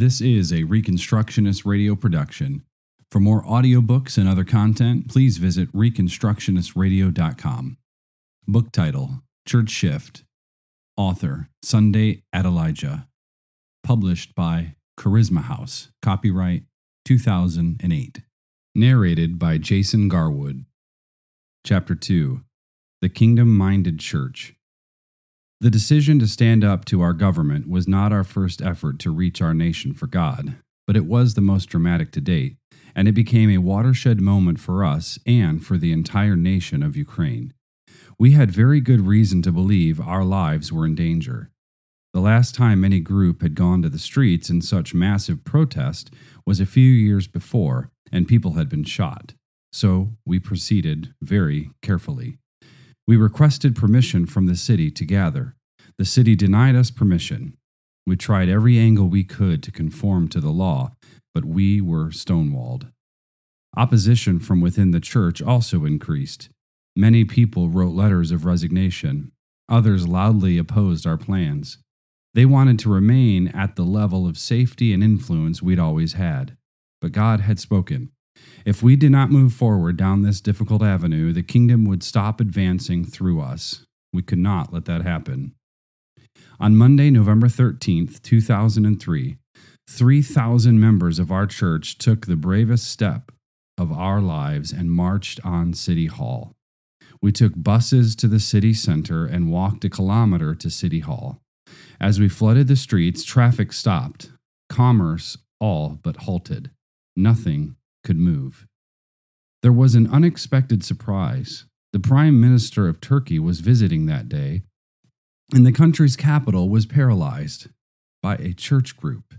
This is a Reconstructionist radio production. For more audiobooks and other content, please visit reconstructionistradio.com. Book title Church Shift. Author Sunday Adelaja. Published by Charisma House. Copyright 2008. Narrated by Jason Garwood. Chapter 2 The Kingdom Minded Church. The decision to stand up to our government was not our first effort to reach our nation for God, but it was the most dramatic to date, and it became a watershed moment for us and for the entire nation of Ukraine. We had very good reason to believe our lives were in danger. The last time any group had gone to the streets in such massive protest was a few years before, and people had been shot. So we proceeded very carefully. We requested permission from the city to gather. The city denied us permission. We tried every angle we could to conform to the law, but we were stonewalled. Opposition from within the church also increased. Many people wrote letters of resignation. Others loudly opposed our plans. They wanted to remain at the level of safety and influence we'd always had. But God had spoken. If we did not move forward down this difficult avenue, the kingdom would stop advancing through us. We could not let that happen. On Monday, November 13th, 2003, 3,000 members of our church took the bravest step of our lives and marched on City Hall. We took buses to the city center and walked a kilometer to City Hall. As we flooded the streets, traffic stopped. Commerce all but halted. Nothing could move. There was an unexpected surprise. The Prime Minister of Turkey was visiting that day, and the country's capital was paralyzed by a church group.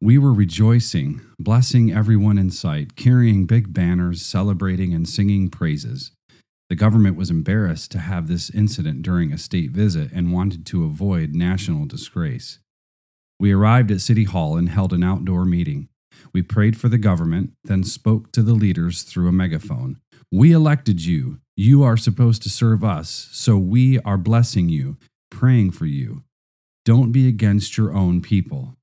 We were rejoicing, blessing everyone in sight, carrying big banners, celebrating and singing praises. The government was embarrassed to have this incident during a state visit and wanted to avoid national disgrace. We arrived at City Hall and held an outdoor meeting. We prayed for the government, then spoke to the leaders through a megaphone. We elected you. You are supposed to serve us, so we are blessing you, praying for you. Don't be against your own people.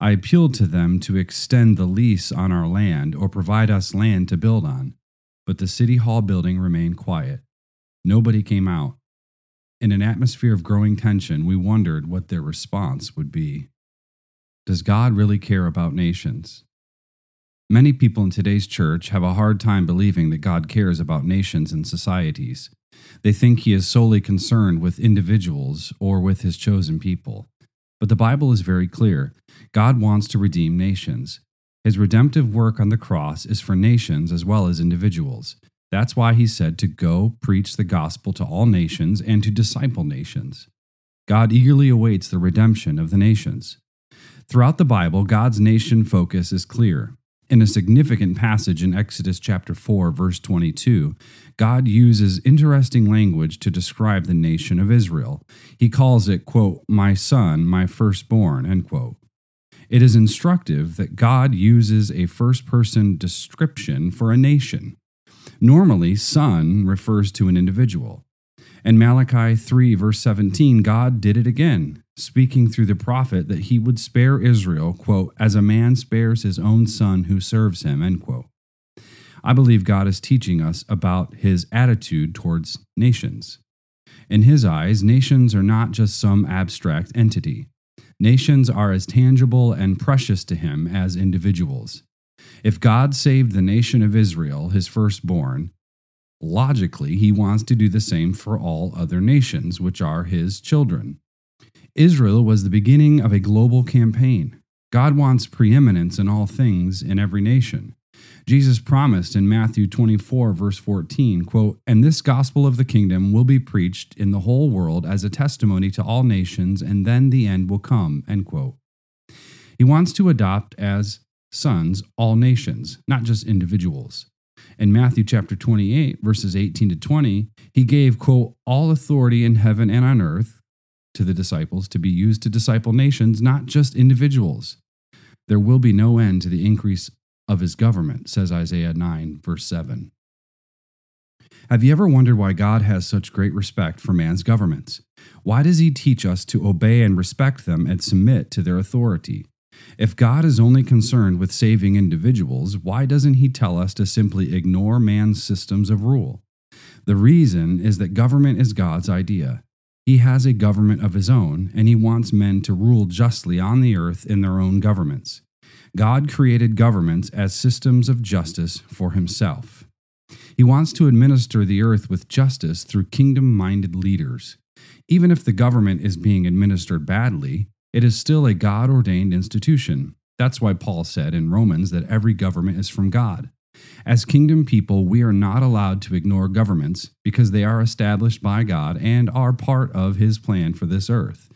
I appealed to them to extend the lease on our land or provide us land to build on, but the City Hall building remained quiet. Nobody came out. In an atmosphere of growing tension, we wondered what their response would be. Does God really care about nations? Many people in today's church have a hard time believing that God cares about nations and societies. They think he is solely concerned with individuals or with his chosen people. But the Bible is very clear God wants to redeem nations. His redemptive work on the cross is for nations as well as individuals. That's why he said to go preach the gospel to all nations and to disciple nations. God eagerly awaits the redemption of the nations. Throughout the Bible, God's nation focus is clear. In a significant passage in Exodus chapter 4 verse 22, God uses interesting language to describe the nation of Israel. He calls it, quote, "my son, my firstborn," end quote. It is instructive that God uses a first-person description for a nation. Normally, son refers to an individual. In Malachi 3 verse 17, God did it again speaking through the prophet that he would spare Israel, quote, as a man spares his own son who serves him, end quote. I believe God is teaching us about his attitude towards nations. In his eyes, nations are not just some abstract entity. Nations are as tangible and precious to him as individuals. If God saved the nation of Israel, his firstborn, logically, he wants to do the same for all other nations, which are his children. Israel was the beginning of a global campaign. God wants preeminence in all things in every nation. Jesus promised in Matthew 24, verse 14, quote, And this gospel of the kingdom will be preached in the whole world as a testimony to all nations, and then the end will come, end quote. He wants to adopt as sons all nations, not just individuals. In Matthew chapter 28, verses 18 to 20, he gave, quote, all authority in heaven and on earth to the disciples to be used to disciple nations, not just individuals. There will be no end to the increase of his government, says Isaiah 9, verse 7. Have you ever wondered why God has such great respect for man's governments? Why does he teach us to obey and respect them and submit to their authority? If God is only concerned with saving individuals, why doesn't He tell us to simply ignore man's systems of rule? The reason is that government is God's idea. He has a government of his own, and he wants men to rule justly on the earth in their own governments. God created governments as systems of justice for himself. He wants to administer the earth with justice through kingdom minded leaders. Even if the government is being administered badly, it is still a God ordained institution. That's why Paul said in Romans that every government is from God. As kingdom people, we are not allowed to ignore governments because they are established by God and are part of His plan for this earth.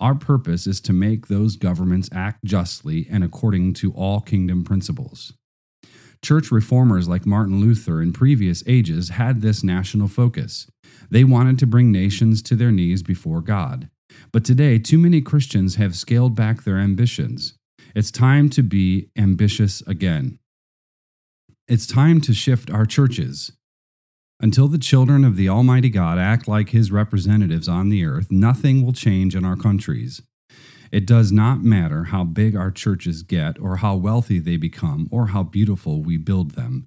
Our purpose is to make those governments act justly and according to all kingdom principles. Church reformers like Martin Luther in previous ages had this national focus. They wanted to bring nations to their knees before God. But today, too many Christians have scaled back their ambitions. It's time to be ambitious again. It's time to shift our churches. Until the children of the Almighty God act like His representatives on the earth, nothing will change in our countries. It does not matter how big our churches get, or how wealthy they become, or how beautiful we build them.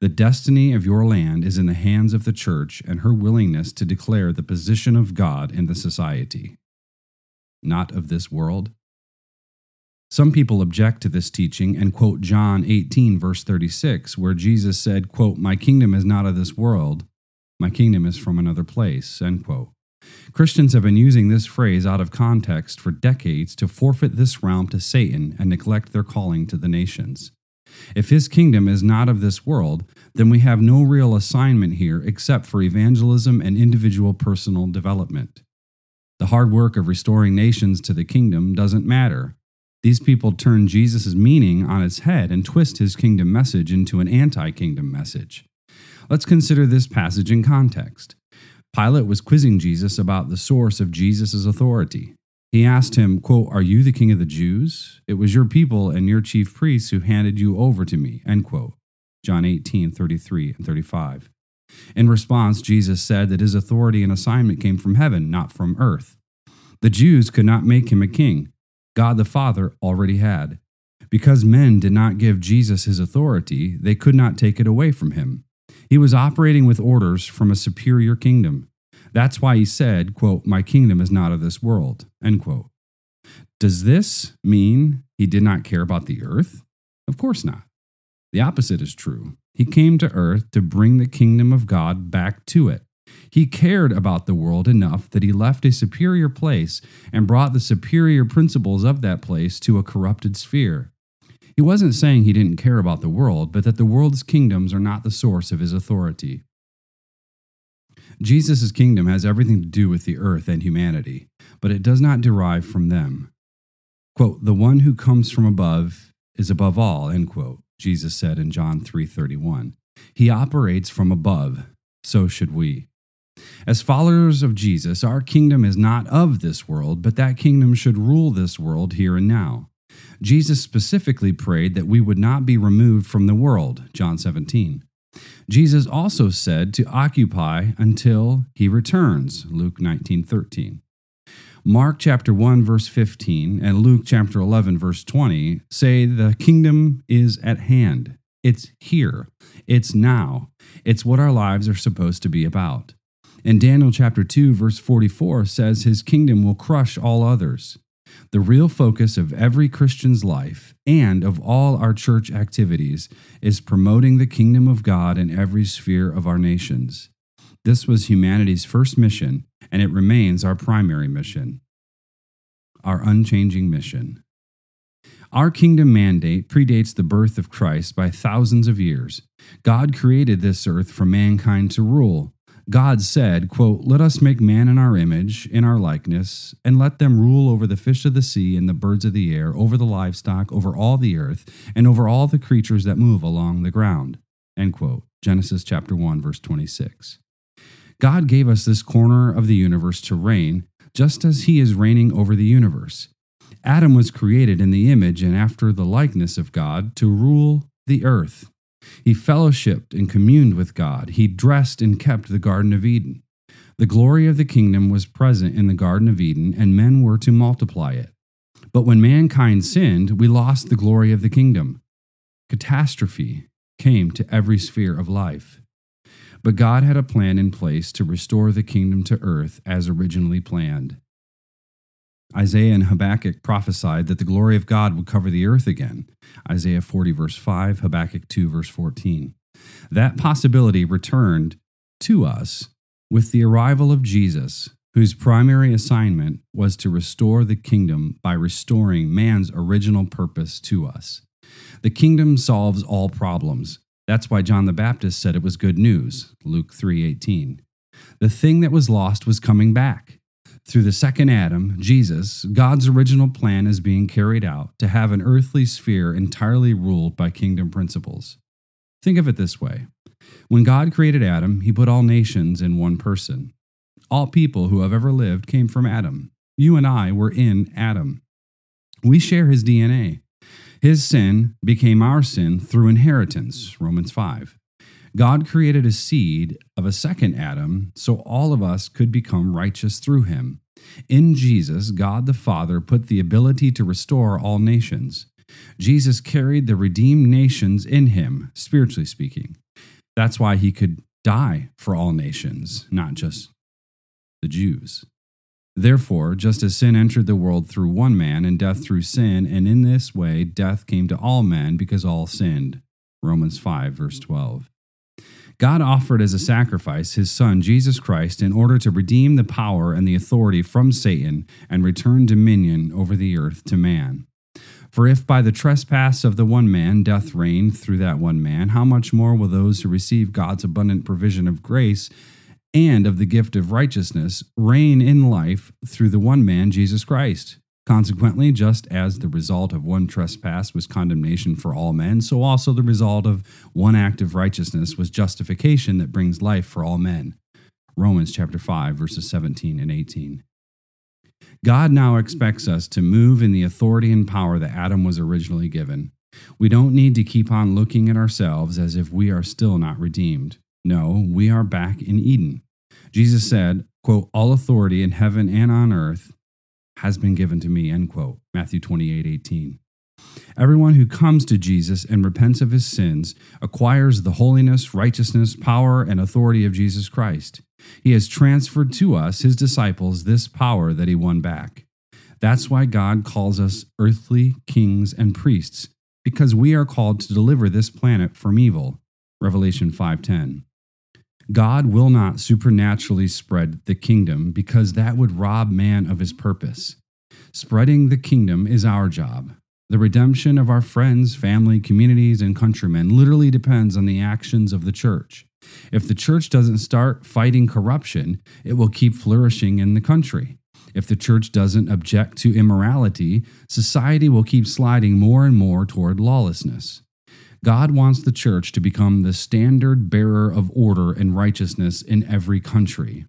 The destiny of your land is in the hands of the church and her willingness to declare the position of God in the society. Not of this world, some people object to this teaching and quote John 18, verse 36, where Jesus said, quote, My kingdom is not of this world, my kingdom is from another place, end quote. Christians have been using this phrase out of context for decades to forfeit this realm to Satan and neglect their calling to the nations. If his kingdom is not of this world, then we have no real assignment here except for evangelism and individual personal development. The hard work of restoring nations to the kingdom doesn't matter these people turn Jesus' meaning on its head and twist his kingdom message into an anti kingdom message. Let's consider this passage in context. Pilate was quizzing Jesus about the source of Jesus' authority. He asked him, quote, Are you the king of the Jews? It was your people and your chief priests who handed you over to me. End quote. John 18, 33 and 35. In response, Jesus said that his authority and assignment came from heaven, not from earth. The Jews could not make him a king. God the Father already had. Because men did not give Jesus his authority, they could not take it away from him. He was operating with orders from a superior kingdom. That's why he said, quote, My kingdom is not of this world. End quote. Does this mean he did not care about the earth? Of course not. The opposite is true. He came to earth to bring the kingdom of God back to it. He cared about the world enough that he left a superior place and brought the superior principles of that place to a corrupted sphere. He wasn't saying he didn't care about the world, but that the world's kingdoms are not the source of his authority. Jesus' kingdom has everything to do with the earth and humanity, but it does not derive from them. Quote, the one who comes from above is above all, end quote, Jesus said in John 3:31. He operates from above, so should we. As followers of Jesus, our kingdom is not of this world, but that kingdom should rule this world here and now. Jesus specifically prayed that we would not be removed from the world, John 17. Jesus also said to occupy until he returns, Luke 19:13. Mark chapter 1 verse 15 and Luke chapter 11 verse 20 say the kingdom is at hand. It's here. It's now. It's what our lives are supposed to be about. And Daniel chapter 2 verse 44 says his kingdom will crush all others. The real focus of every Christian's life and of all our church activities is promoting the kingdom of God in every sphere of our nations. This was humanity's first mission, and it remains our primary mission, our unchanging mission. Our kingdom mandate predates the birth of Christ by thousands of years. God created this earth for mankind to rule, God said, quote, Let us make man in our image, in our likeness, and let them rule over the fish of the sea and the birds of the air, over the livestock, over all the earth, and over all the creatures that move along the ground. End quote. Genesis chapter 1, verse 26. God gave us this corner of the universe to reign, just as he is reigning over the universe. Adam was created in the image and after the likeness of God to rule the earth. He fellowshipped and communed with God. He dressed and kept the Garden of Eden. The glory of the kingdom was present in the Garden of Eden, and men were to multiply it. But when mankind sinned, we lost the glory of the kingdom. Catastrophe came to every sphere of life. But God had a plan in place to restore the kingdom to earth as originally planned. Isaiah and Habakkuk prophesied that the glory of God would cover the earth again. Isaiah 40, verse 5, Habakkuk 2, verse 14. That possibility returned to us with the arrival of Jesus, whose primary assignment was to restore the kingdom by restoring man's original purpose to us. The kingdom solves all problems. That's why John the Baptist said it was good news, Luke 3:18. The thing that was lost was coming back. Through the second Adam, Jesus, God's original plan is being carried out to have an earthly sphere entirely ruled by kingdom principles. Think of it this way When God created Adam, he put all nations in one person. All people who have ever lived came from Adam. You and I were in Adam. We share his DNA. His sin became our sin through inheritance, Romans 5. God created a seed of a second Adam so all of us could become righteous through him. In Jesus, God the Father put the ability to restore all nations. Jesus carried the redeemed nations in him, spiritually speaking. That's why he could die for all nations, not just the Jews. Therefore, just as sin entered the world through one man and death through sin, and in this way death came to all men because all sinned. Romans 5, verse 12. God offered as a sacrifice his Son, Jesus Christ, in order to redeem the power and the authority from Satan and return dominion over the earth to man. For if by the trespass of the one man death reigned through that one man, how much more will those who receive God's abundant provision of grace and of the gift of righteousness reign in life through the one man, Jesus Christ? Consequently, just as the result of one trespass was condemnation for all men, so also the result of one act of righteousness was justification that brings life for all men. Romans chapter 5 verses 17 and 18. God now expects us to move in the authority and power that Adam was originally given. We don't need to keep on looking at ourselves as if we are still not redeemed. No, we are back in Eden. Jesus said, quote, All authority in heaven and on earth has been given to me, end quote. Matthew 28 18. Everyone who comes to Jesus and repents of his sins acquires the holiness, righteousness, power, and authority of Jesus Christ. He has transferred to us, his disciples, this power that he won back. That's why God calls us earthly kings and priests, because we are called to deliver this planet from evil. Revelation 5:10. God will not supernaturally spread the kingdom because that would rob man of his purpose. Spreading the kingdom is our job. The redemption of our friends, family, communities, and countrymen literally depends on the actions of the church. If the church doesn't start fighting corruption, it will keep flourishing in the country. If the church doesn't object to immorality, society will keep sliding more and more toward lawlessness. God wants the church to become the standard bearer of order and righteousness in every country.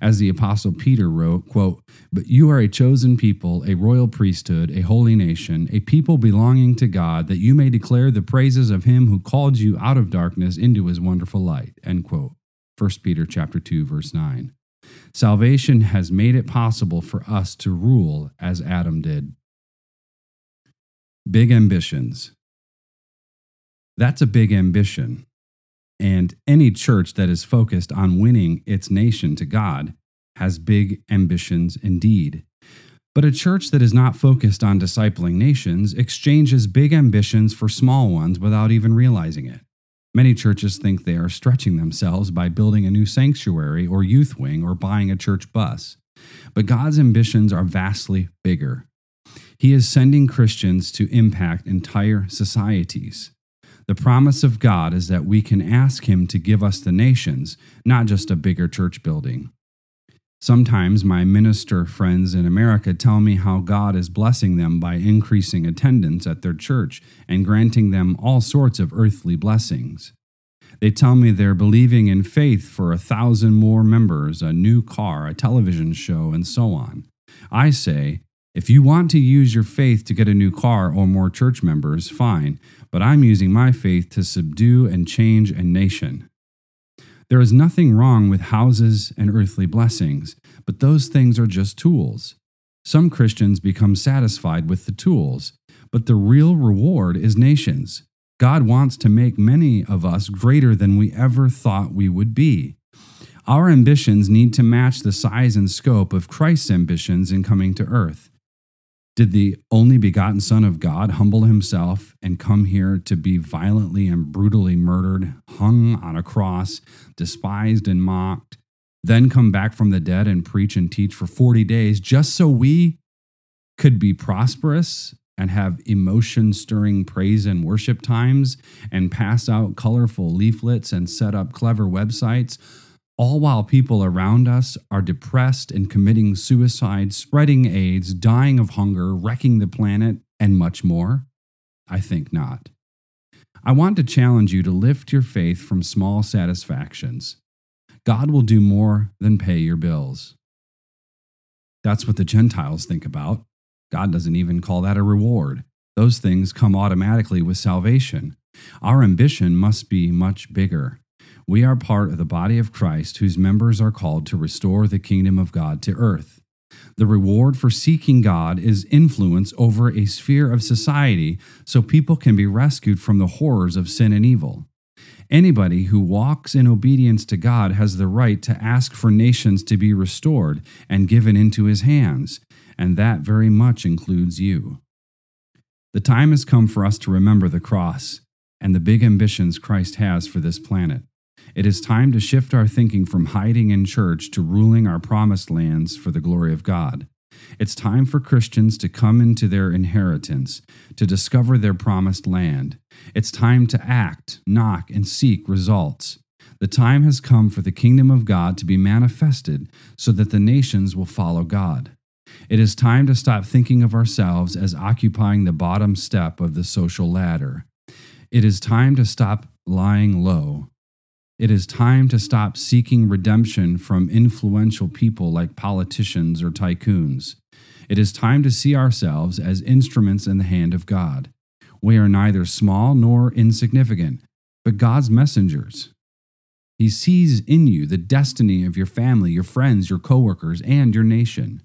As the apostle Peter wrote, quote, "But you are a chosen people, a royal priesthood, a holy nation, a people belonging to God, that you may declare the praises of him who called you out of darkness into his wonderful light." End quote. 1 Peter chapter 2 verse 9. Salvation has made it possible for us to rule as Adam did. Big ambitions. That's a big ambition. And any church that is focused on winning its nation to God has big ambitions indeed. But a church that is not focused on discipling nations exchanges big ambitions for small ones without even realizing it. Many churches think they are stretching themselves by building a new sanctuary or youth wing or buying a church bus. But God's ambitions are vastly bigger. He is sending Christians to impact entire societies. The promise of God is that we can ask Him to give us the nations, not just a bigger church building. Sometimes my minister friends in America tell me how God is blessing them by increasing attendance at their church and granting them all sorts of earthly blessings. They tell me they're believing in faith for a thousand more members, a new car, a television show, and so on. I say, if you want to use your faith to get a new car or more church members, fine, but I'm using my faith to subdue and change a nation. There is nothing wrong with houses and earthly blessings, but those things are just tools. Some Christians become satisfied with the tools, but the real reward is nations. God wants to make many of us greater than we ever thought we would be. Our ambitions need to match the size and scope of Christ's ambitions in coming to earth. Did the only begotten Son of God humble himself and come here to be violently and brutally murdered, hung on a cross, despised and mocked, then come back from the dead and preach and teach for 40 days just so we could be prosperous and have emotion stirring praise and worship times and pass out colorful leaflets and set up clever websites? All while people around us are depressed and committing suicide, spreading AIDS, dying of hunger, wrecking the planet, and much more? I think not. I want to challenge you to lift your faith from small satisfactions. God will do more than pay your bills. That's what the Gentiles think about. God doesn't even call that a reward. Those things come automatically with salvation. Our ambition must be much bigger. We are part of the body of Christ whose members are called to restore the kingdom of God to earth. The reward for seeking God is influence over a sphere of society so people can be rescued from the horrors of sin and evil. Anybody who walks in obedience to God has the right to ask for nations to be restored and given into his hands, and that very much includes you. The time has come for us to remember the cross and the big ambitions Christ has for this planet. It is time to shift our thinking from hiding in church to ruling our promised lands for the glory of God. It's time for Christians to come into their inheritance, to discover their promised land. It's time to act, knock, and seek results. The time has come for the kingdom of God to be manifested so that the nations will follow God. It is time to stop thinking of ourselves as occupying the bottom step of the social ladder. It is time to stop lying low it is time to stop seeking redemption from influential people like politicians or tycoons. It is time to see ourselves as instruments in the hand of God. We are neither small nor insignificant, but God's messengers. He sees in you the destiny of your family, your friends, your coworkers, and your nation.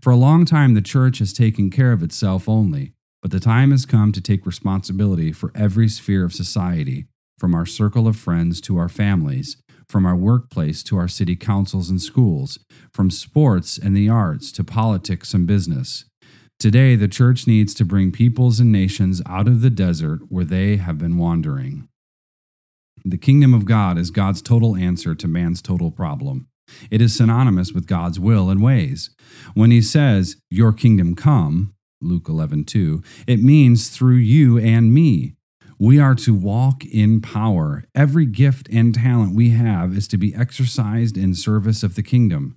For a long time, the church has taken care of itself only, but the time has come to take responsibility for every sphere of society from our circle of friends to our families, from our workplace to our city councils and schools, from sports and the arts to politics and business. Today, the church needs to bring peoples and nations out of the desert where they have been wandering. The kingdom of God is God's total answer to man's total problem. It is synonymous with God's will and ways. When he says, Your kingdom come, Luke 11, 2, it means through you and me. We are to walk in power. Every gift and talent we have is to be exercised in service of the kingdom.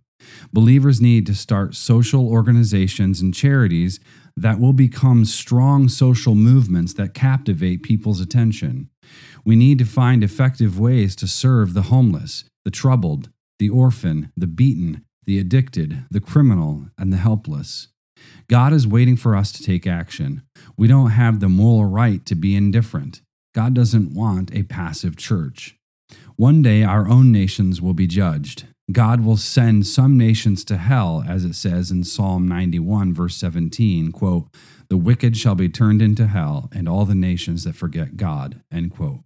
Believers need to start social organizations and charities that will become strong social movements that captivate people's attention. We need to find effective ways to serve the homeless, the troubled, the orphan, the beaten, the addicted, the criminal, and the helpless. God is waiting for us to take action. We don't have the moral right to be indifferent. God doesn't want a passive church. One day our own nations will be judged. God will send some nations to hell, as it says in Psalm 91, verse 17, quote, The wicked shall be turned into hell, and all the nations that forget God, end quote.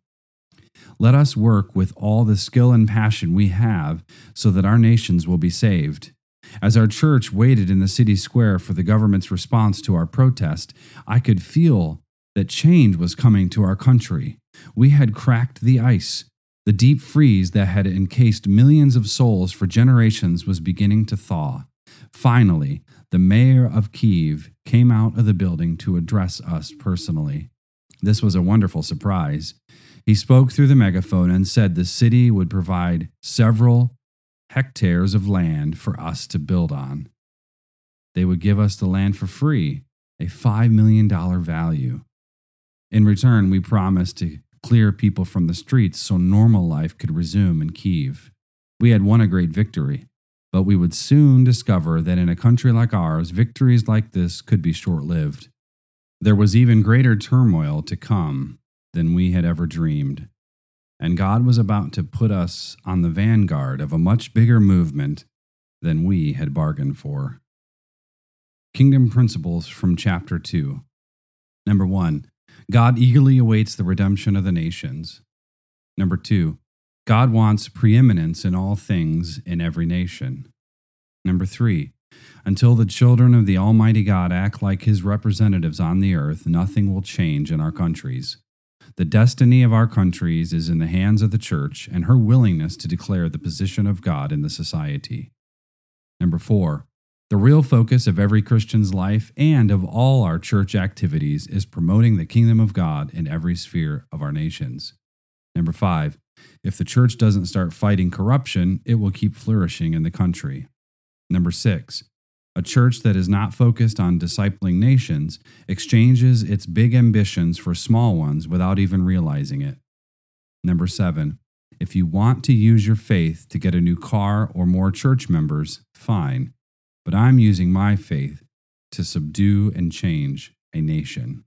Let us work with all the skill and passion we have so that our nations will be saved. As our church waited in the city square for the government's response to our protest, I could feel that change was coming to our country. We had cracked the ice. The deep freeze that had encased millions of souls for generations was beginning to thaw. Finally, the mayor of Kiev came out of the building to address us personally. This was a wonderful surprise. He spoke through the megaphone and said the city would provide several hectares of land for us to build on. They would give us the land for free, a $5 million value. In return, we promised to clear people from the streets so normal life could resume in Kiev. We had won a great victory, but we would soon discover that in a country like ours, victories like this could be short lived. There was even greater turmoil to come than we had ever dreamed and God was about to put us on the vanguard of a much bigger movement than we had bargained for. Kingdom Principles from Chapter 2. Number 1. God eagerly awaits the redemption of the nations. Number 2. God wants preeminence in all things in every nation. Number 3. Until the children of the Almighty God act like his representatives on the earth, nothing will change in our countries. The destiny of our countries is in the hands of the church and her willingness to declare the position of God in the society. Number four, the real focus of every Christian's life and of all our church activities is promoting the kingdom of God in every sphere of our nations. Number five, if the church doesn't start fighting corruption, it will keep flourishing in the country. Number six, a church that is not focused on discipling nations exchanges its big ambitions for small ones without even realizing it. Number seven, if you want to use your faith to get a new car or more church members, fine. But I'm using my faith to subdue and change a nation.